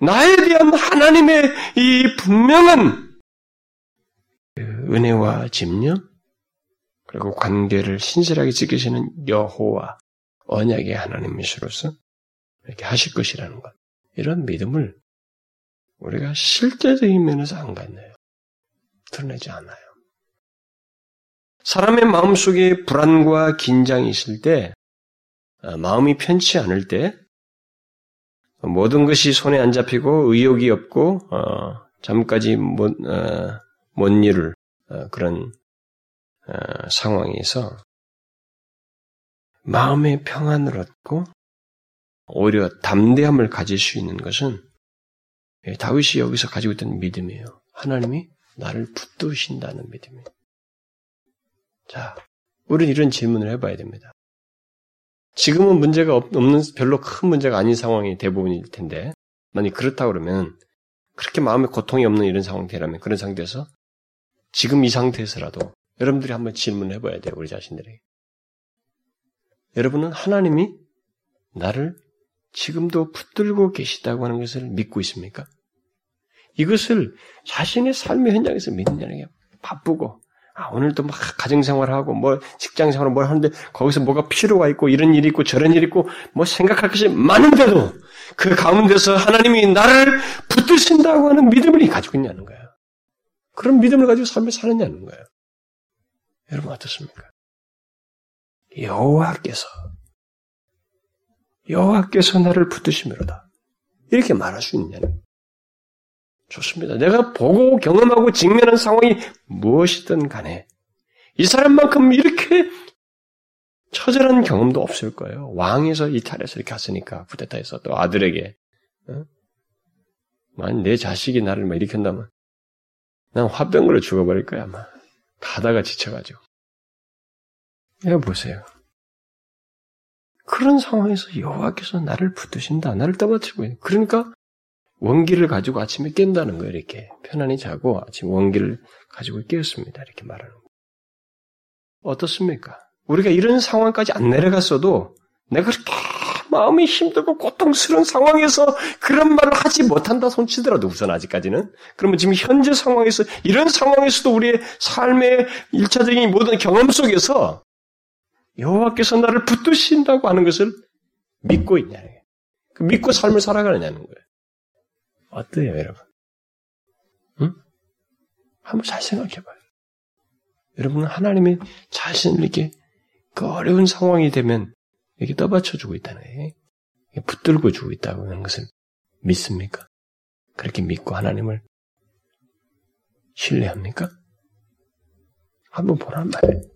나에 대한 하나님의 이 분명한 은혜와 집념, 그리고 관계를 신실하게 지키시는 여호와 언약의 하나님이시로서 이렇게 하실 것이라는 것. 이런 믿음을 우리가 실제적인 면에서 안 갖네요. 드러내지 않아요. 사람의 마음 속에 불안과 긴장이 있을 때, 아, 마음이 편치 않을 때, 모든 것이 손에 안 잡히고 의욕이 없고 어, 잠까지 못, 어, 못 이룰 어, 그런 어, 상황에서 마음의 평안을 얻고 오히려 담대함을 가질 수 있는 것은 예, 다윗이 여기서 가지고 있던 믿음이에요. 하나님이 나를 붙드신다는 믿음이에요. 자, 우리는 이런 질문을 해봐야 됩니다. 지금은 문제가 없는 별로 큰 문제가 아닌 상황이 대부분일 텐데 만약 그렇다 그러면 그렇게 마음에 고통이 없는 이런 상태라면 그런 상태에서 지금 이 상태에서라도 여러분들이 한번 질문을 해봐야 돼요 우리 자신들에게 여러분은 하나님이 나를 지금도 붙들고 계시다고 하는 것을 믿고 있습니까? 이것을 자신의 삶의 현장에서 믿느냐는 게 바쁘고 아, 오늘도 막 가정생활하고 뭐 직장생활을 뭘 하는데 거기서 뭐가 필요가 있고 이런 일이 있고 저런 일이 있고 뭐 생각할 것이 많은데도 그 가운데서 하나님이 나를 붙드신다고 하는 믿음을 가지고 있냐는 거예요. 그런 믿음을 가지고 삶을 사느냐는 거예요. 여러분 어떻습니까? 여호와께서 여호와께서 나를 붙드시미로다. 이렇게 말할 수 있냐는 좋습니다. 내가 보고 경험하고 직면한 상황이 무엇이든 간에 이 사람만큼 이렇게 처절한 경험도 없을 거예요. 왕에서 이탈해서 이렇게 갔으니까 부대타에서 또 아들에게 어? 만약 내 자식이 나를 막 일으킨다면 난 화병으로 죽어버릴 거야 아마 가다가 지쳐가지고 이거 보세요. 그런 상황에서 여호와께서 나를 붙드신다. 나를 떠받치고 있는. 그러니까 원기를 가지고 아침에 깬다는 거예요. 이렇게 편안히 자고 아침 원기를 가지고 깨었습니다. 이렇게 말하는 거예요. 어떻습니까? 우리가 이런 상황까지 안 내려갔어도 내가 그렇게 마음이 힘들고 고통스러운 상황에서 그런 말을 하지 못한다 손치더라도 우선 아직까지는 그러면 지금 현재 상황에서 이런 상황에서도 우리의 삶의 일차적인 모든 경험 속에서 여호와께서 나를 붙드신다고 하는 것을 믿고 거예요. 그 믿고 삶을 살아가느냐는 거예요. 어때요, 여러분? 응? 한번 잘 생각해봐요. 여러분은 하나님의 자신을 이렇게 그 어려운 상황이 되면 이렇게 떠받쳐주고 있다는 거예요. 붙들고 주고 있다고 하는 것을 믿습니까? 그렇게 믿고 하나님을 신뢰합니까? 한번 보란 말이에요.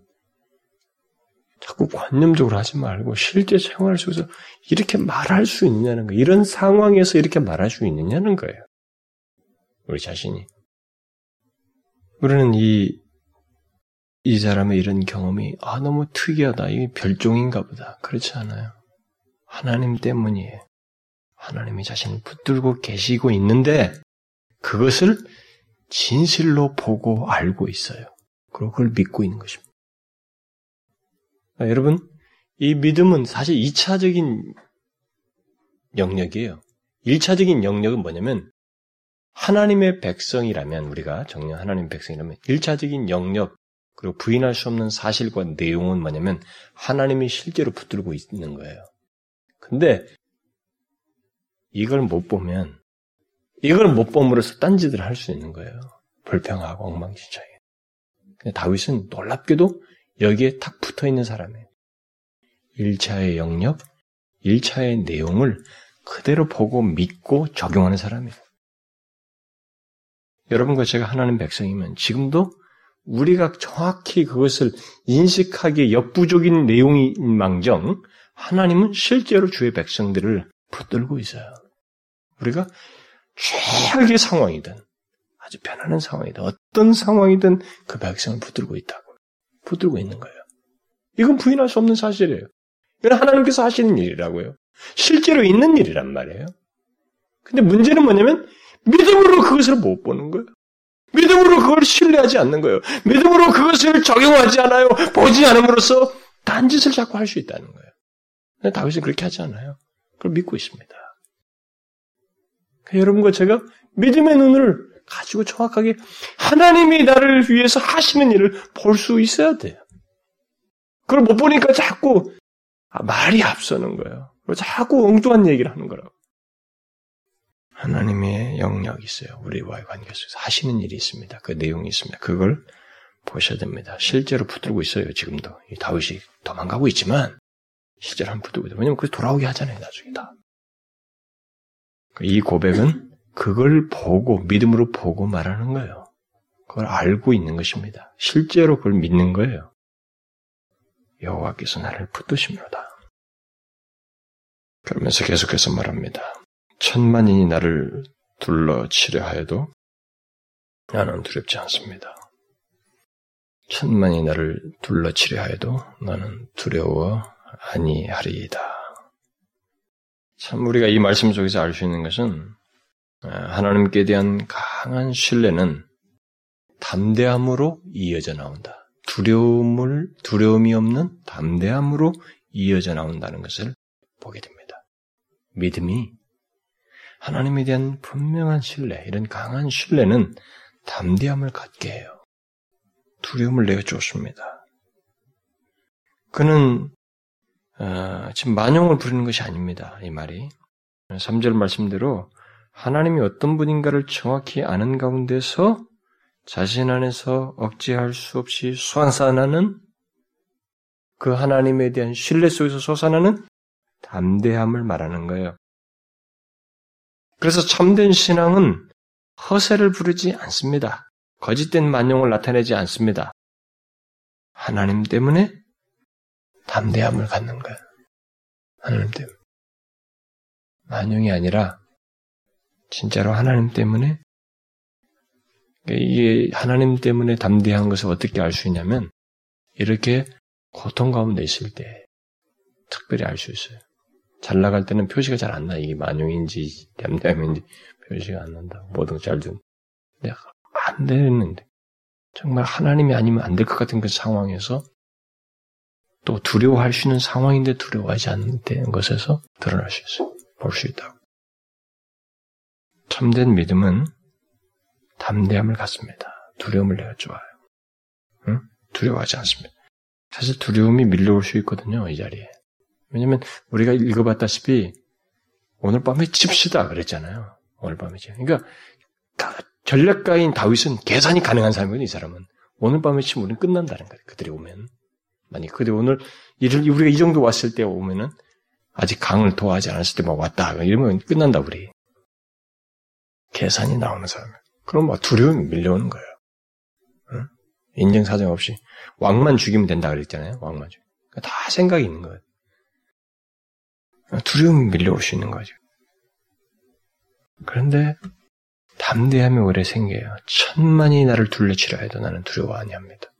자꾸 관념적으로 하지 말고 실제 생활 속에서 이렇게 말할 수 있느냐는 거예요. 이런 상황에서 이렇게 말할 수 있느냐는 거예요. 우리 자신이. 우리는 이, 이 사람의 이런 경험이, 아, 너무 특이하다. 이게 별종인가 보다. 그렇지 않아요. 하나님 때문이에요. 하나님이 자신을 붙들고 계시고 있는데, 그것을 진실로 보고 알고 있어요. 그리고 그걸 믿고 있는 것입니다. 아, 여러분, 이 믿음은 사실 2차적인 영역이에요. 1차적인 영역은 뭐냐면, 하나님의 백성이라면, 우리가 정녕 하나님의 백성이라면, 1차적인 영역, 그리고 부인할 수 없는 사실과 내용은 뭐냐면, 하나님이 실제로 붙들고 있는 거예요. 근데, 이걸 못 보면, 이걸 못 봄으로써 딴짓을 할 수 있는 거예요. 불평하고 엉망진창에. 근데 다윗은 놀랍게도 여기에 탁 붙어 있는 사람이에요. 1차의 영역, 1차의 내용을 그대로 보고 믿고 적용하는 사람이에요. 여러분과 제가 하나님 백성이면 지금도 우리가 정확히 그것을 인식하기에 역부족인 내용인 망정, 하나님은 실제로 주의 백성들을 붙들고 있어요. 우리가 최악의 상황이든 아주 편안한 상황이든 어떤 상황이든 그 백성을 붙들고 있다고. 붙들고 있는 거예요. 이건 부인할 수 없는 사실이에요. 이건 하나님께서 하시는 일이라고요. 실제로 있는 일이란 말이에요. 근데 문제는 뭐냐면 믿음으로 그것을 못 보는 거예요. 믿음으로 그걸 신뢰하지 않는 거예요. 믿음으로 그것을 적용하지 않아요. 보지 않음으로써 딴짓을 자꾸 할 수 있다는 거예요. 근데 다윗은 그렇게 하지 않아요. 그걸 믿고 있습니다. 그러니까 여러분과 제가 믿음의 눈을 가지고 정확하게 하나님이 나를 위해서 하시는 일을 볼 수 있어야 돼요. 그걸 못 보니까 자꾸 아, 말이 앞서는 거예요. 자꾸 엉뚱한 얘기를 하는 거라고. 하나님의 영역이 있어요. 우리와의 관계 속에서 하시는 일이 있습니다. 그 내용이 있습니다. 그걸 보셔야 됩니다. 실제로 붙들고 있어요. 지금도 이 다윗이 도망가고 있지만 실제로 한번 붙들고 있어요. 왜냐면 그 돌아오게 하잖아요. 나중에 다. 이 고백은 그걸 보고 믿음으로 보고 말하는 거예요. 그걸 알고 있는 것입니다. 실제로 그걸 믿는 거예요. 여호와께서 나를 붙드심으로다. 그러면서 계속해서 말합니다. 천만인이 나를 둘러 치려 하여도 나는 두렵지 않습니다. 천만이 나를 둘러 치려 하여도 나는 두려워 아니하리이다. 참 우리가 이 말씀 속에서 알 수 있는 것은 아, 하나님께 대한 강한 신뢰는 담대함으로 이어져 나온다. 두려움을, 두려움이 없는 담대함으로 이어져 나온다는 것을 보게 됩니다. 믿음이 하나님에 대한 분명한 신뢰, 이런 강한 신뢰는 담대함을 갖게 해요. 두려움을 내어주었습니다. 그는 어, 지금 만용을 부리는 것이 아닙니다. 이 말이 3절 말씀대로 하나님이 어떤 분인가를 정확히 아는 가운데서 자신 안에서 억제할 수 없이 솟아나는 그 하나님에 대한 신뢰 속에서 솟아나는 담대함을 말하는 거예요. 그래서 참된 신앙은 허세를 부르지 않습니다. 거짓된 만용을 나타내지 않습니다. 하나님 때문에 담대함을 갖는 거예요. 하나님 때문에. 만용이 아니라 진짜로 하나님 때문에 이게 하나님 때문에 담대한 것을 어떻게 알 수 있냐면 이렇게 고통 가운데 있을 때 특별히 알 수 있어요. 잘 나갈 때는 표시가 잘 안 나. 이게 만용인지 냠냠인지 표시가 안 난다. 모든 잘 든. 내가 안 되는데 정말 하나님이 아니면 안 될 것 같은 그 상황에서 또 두려워할 수 있는 상황인데 두려워하지 않는 것에서 드러날 수 있어요. 볼 수 있다고. 참된 믿음은 담대함을 갖습니다. 두려움을 내가 좋아해요. 응? 두려워하지 않습니다. 사실 두려움이 밀려올 수 있거든요, 이 자리에. 왜냐면 우리가 읽어봤다시피 오늘 밤에 칩시다 그랬잖아요. 오늘 밤이죠. 그러니까 전략가인 다윗은 계산이 가능한 사람이거든요, 이 사람은. 오늘 밤에 치면 우리는 끝난다는 거예요. 그들이 오면. 만약 그들이 오늘 이를 우리가 이 정도 왔을 때 오면은 아직 강을 도하지 않았을 때 막 왔다. 이러면 끝난다, 우리. 계산이 나오는 사람이에요. 그럼 막 두려움이 밀려오는 거예요. 응? 인정사정 없이. 왕만 죽이면 된다 그랬잖아요. 왕만 죽. 그러니까 다 생각이 있는 거예요. 두려움이 밀려올 수 있는 거죠. 그런데 담대함이 오래 생겨요. 천만이 나를 둘러치려 해도 나는 두려워 아니합니다.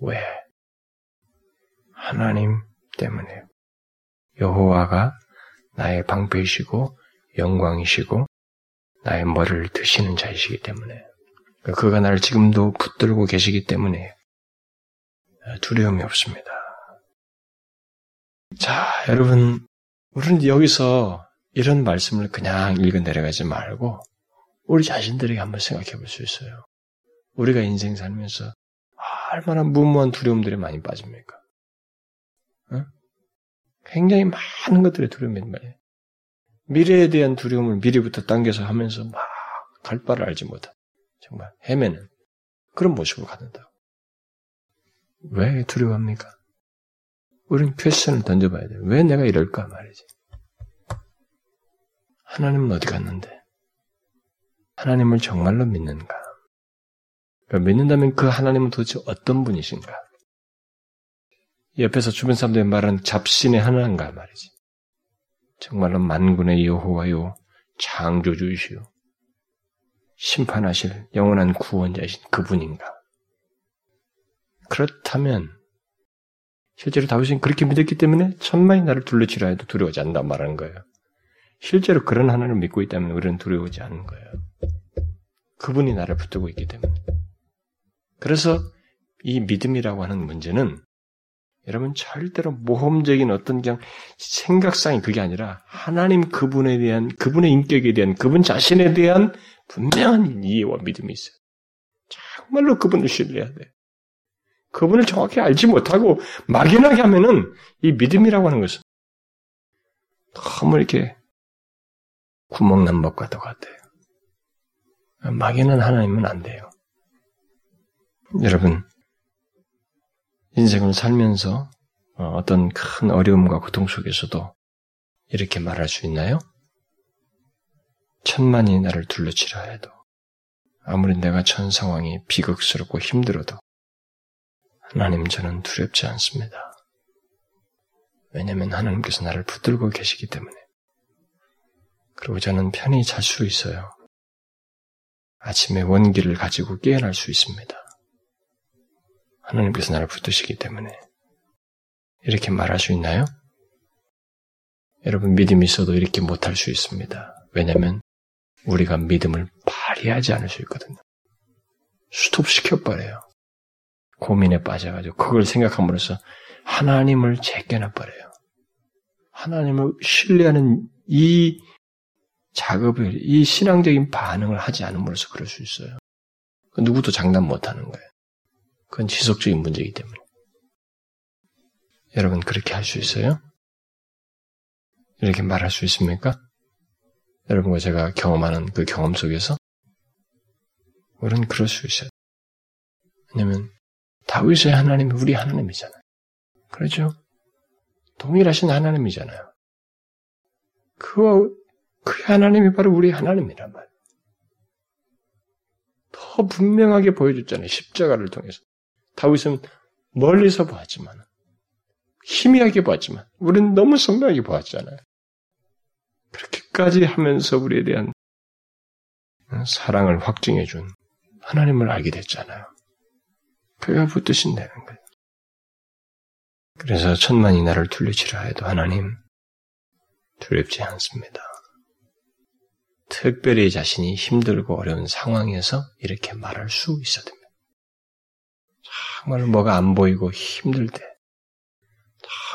왜? 하나님 때문에 여호와가 나의 방패이시고 영광이시고 나의 머리를 드시는 자이시기 때문에 그가 나를 지금도 붙들고 계시기 때문에 두려움이 없습니다. 자, 여러분, 우리는 여기서 이런 말씀을 그냥 읽어 내려가지 말고 우리 자신들에게 한번 생각해 볼 수 있어요. 우리가 인생 살면서 얼마나 무모한 두려움들이 많이 빠집니까? 어? 굉장히 많은 것들의 두려움이 말이에요. 미래에 대한 두려움을 미리부터 당겨서 하면서 막 갈 바를 알지 못한 정말 헤매는 그런 모습으로 갖는다. 왜 두려워합니까? 우리는 퀘스천을 던져봐야 돼요. 왜 내가 이럴까 말이지. 하나님은 어디 갔는데? 하나님을 정말로 믿는가? 믿는다면 그 하나님은 도대체 어떤 분이신가? 옆에서 주변 사람들이 말하는 잡신의 하나인가 말이지. 정말로 만군의 여호와요 창조주이시요 심판하실 영원한 구원자이신 그분인가? 그렇다면 실제로 다윗은 그렇게 믿었기 때문에 천만이 나를 둘러치라 해도 두려워하지 않는다 말하는 거예요. 실제로 그런 하나님을 믿고 있다면 우리는 두려워하지 않는 거예요. 그분이 나를 붙들고 있기 때문에. 그래서 이 믿음이라고 하는 문제는 여러분 절대로 모험적인 어떤 그냥 생각상이 그게 아니라 하나님 그분에 대한 그분의 인격에 대한 그분 자신에 대한 분명한 이해와 믿음이 있어요. 정말로 그분을 신뢰해야 돼. 그분을 정확히 알지 못하고 막연하게 하면은 이 믿음이라고 하는 것은 너무 이렇게 구멍난 법과 똑같아요. 막연한 하나님은 안 돼요. 여러분, 인생을 살면서 어, 어떤 큰 어려움과 고통 속에서도 이렇게 말할 수 있나요? 천만이 나를 둘러치라 해도 아무리 내가 전 상황이 비극스럽고 힘들어도 하나님 저는 두렵지 않습니다. 왜냐하면 하나님께서 나를 붙들고 계시기 때문에 그리고 저는 편히 잘 수 있어요. 아침에 원기를 가지고 깨어날 수 있습니다. 하나님께서 나를 붙드시기 때문에 이렇게 말할 수 있나요? 여러분 믿음이 있어도 이렇게 못할 수 있습니다. 왜냐하면 우리가 믿음을 발휘하지 않을 수 있거든요. 스톱시켜버려요. 고민에 빠져가지고 그걸 생각함으로써 하나님을 제껴놔버려요. 하나님을 신뢰하는 이 작업을, 이 신앙적인 반응을 하지 않음으로써 그럴 수 있어요. 누구도 장담 못 하는 거예요. 그건 지속적인 문제이기 때문에. 여러분 그렇게 할 수 있어요? 이렇게 말할 수 있습니까? 여러분과 제가 경험하는 그 경험 속에서 우리는 그럴 수 있어요. 왜냐면 다윗의 하나님이 우리 하나님이잖아요. 그렇죠? 동일하신 하나님이잖아요. 그와 그 하나님이 바로 우리 하나님이란 말이에요. 더 분명하게 보여줬잖아요. 십자가를 통해서. 다윗은 멀리서 보았지만, 희미하게 보았지만, 우리는 너무 선명하게 보았잖아요. 그렇게까지 하면서 우리에 대한 사랑을 확증해 준 하나님을 알게 됐잖아요. 그가 붙드신다는 거예요. 그래서 천만이 나를 둘리치라 해도 하나님 두렵지 않습니다. 특별히 자신이 힘들고 어려운 상황에서 이렇게 말할 수 있어야 됩니다. 정말 뭐가 안 보이고 힘들 때,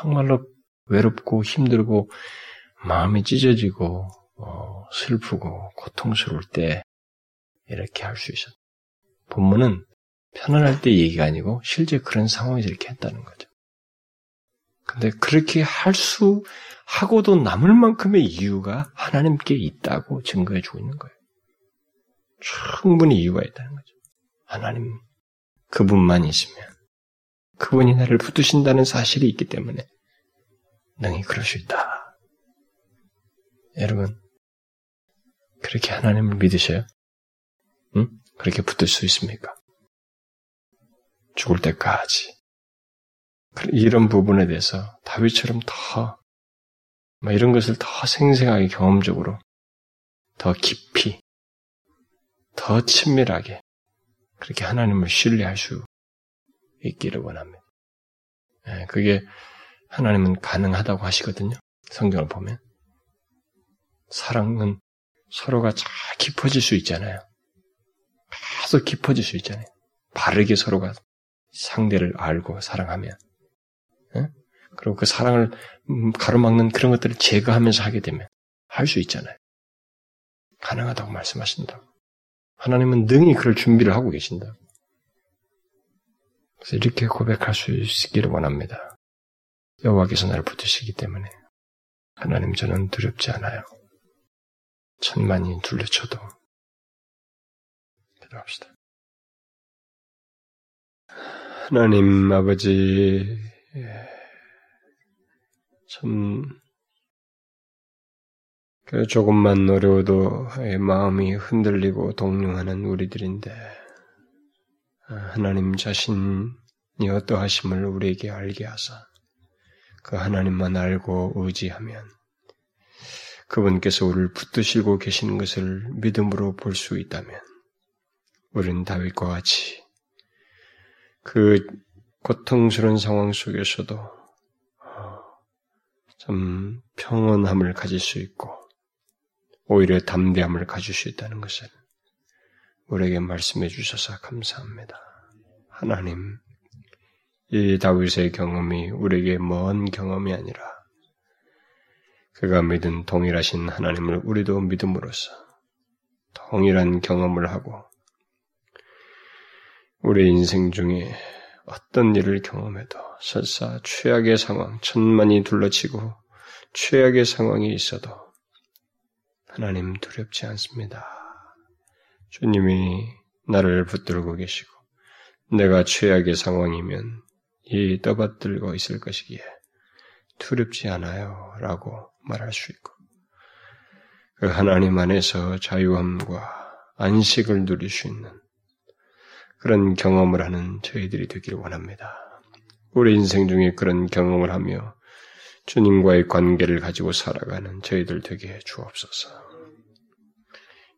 정말로 외롭고 힘들고 마음이 찢어지고 어, 슬프고 고통스러울 때 이렇게 할 수 있어요. 본문은 편안할 때 얘기가 아니고 실제 그런 상황에서 이렇게 했다는 거죠. 근데 그렇게 할 수, 하고도 남을 만큼의 이유가 하나님께 있다고 증거해 주고 있는 거예요. 충분히 이유가 있다는 거죠. 하나님, 그분만 있으면, 그분이 나를 붙드신다는 사실이 있기 때문에, 능히 그럴 수 있다. 여러분, 그렇게 하나님을 믿으셔요? 응? 그렇게 붙을 수 있습니까? 죽을 때까지. 이런 부분에 대해서 다윗처럼 더뭐 이런 것을 더 생생하게 경험적으로 더 깊이 더 친밀하게 그렇게 하나님을 신뢰할 수 있기를 원합니다. 예, 그게 하나님은 가능하다고 하시거든요. 성경을 보면 사랑은 서로가 잘 깊어질 수 있잖아요. 계속 깊어질 수 있잖아요. 바르게 서로가 상대를 알고 사랑하면 그리고 그 사랑을 음, 가로막는 그런 것들을 제거하면서 하게 되면 할 수 있잖아요. 가능하다고 말씀하신다. 하나님은 능히 그럴 준비를 하고 계신다. 그래서 이렇게 고백할 수 있기를 원합니다. 여호와께서 나를 붙으시기 때문에 하나님 저는 두렵지 않아요. 천만이 둘러쳐도 기도합시다. 하나님 아버지 참, 그 조금만 어려워도 마음이 흔들리고 동요하는 우리들인데, 아, 하나님 자신이 어떠하심을 우리에게 알게 하사, 그 하나님만 알고 의지하면, 그분께서 우리를 붙드시고 계시는 것을 믿음으로 볼 수 있다면, 우리는 다윗과 같이 그 고통스러운 상황 속에서도 참 평온함을 가질 수 있고 오히려 담대함을 가질 수 있다는 것을 우리에게 말씀해 주셔서 감사합니다. 하나님, 이 다윗의 경험이 우리에게 먼 경험이 아니라 그가 믿은 동일하신 하나님을 우리도 믿음으로써 동일한 경험을 하고 우리 인생 중에 어떤 일을 경험해도 설사 최악의 상황, 천만이 둘러치고 최악의 상황이 있어도 하나님 두렵지 않습니다. 주님이 나를 붙들고 계시고 내가 최악의 상황이면 이 떠받들고 있을 것이기에 두렵지 않아요. 라고 말할 수 있고 그 하나님 안에서 자유함과 안식을 누릴 수 있는 그런 경험을 하는 저희들이 되기를 원합니다. 우리 인생 중에 그런 경험을 하며 주님과의 관계를 가지고 살아가는 저희들 되게 해 주옵소서.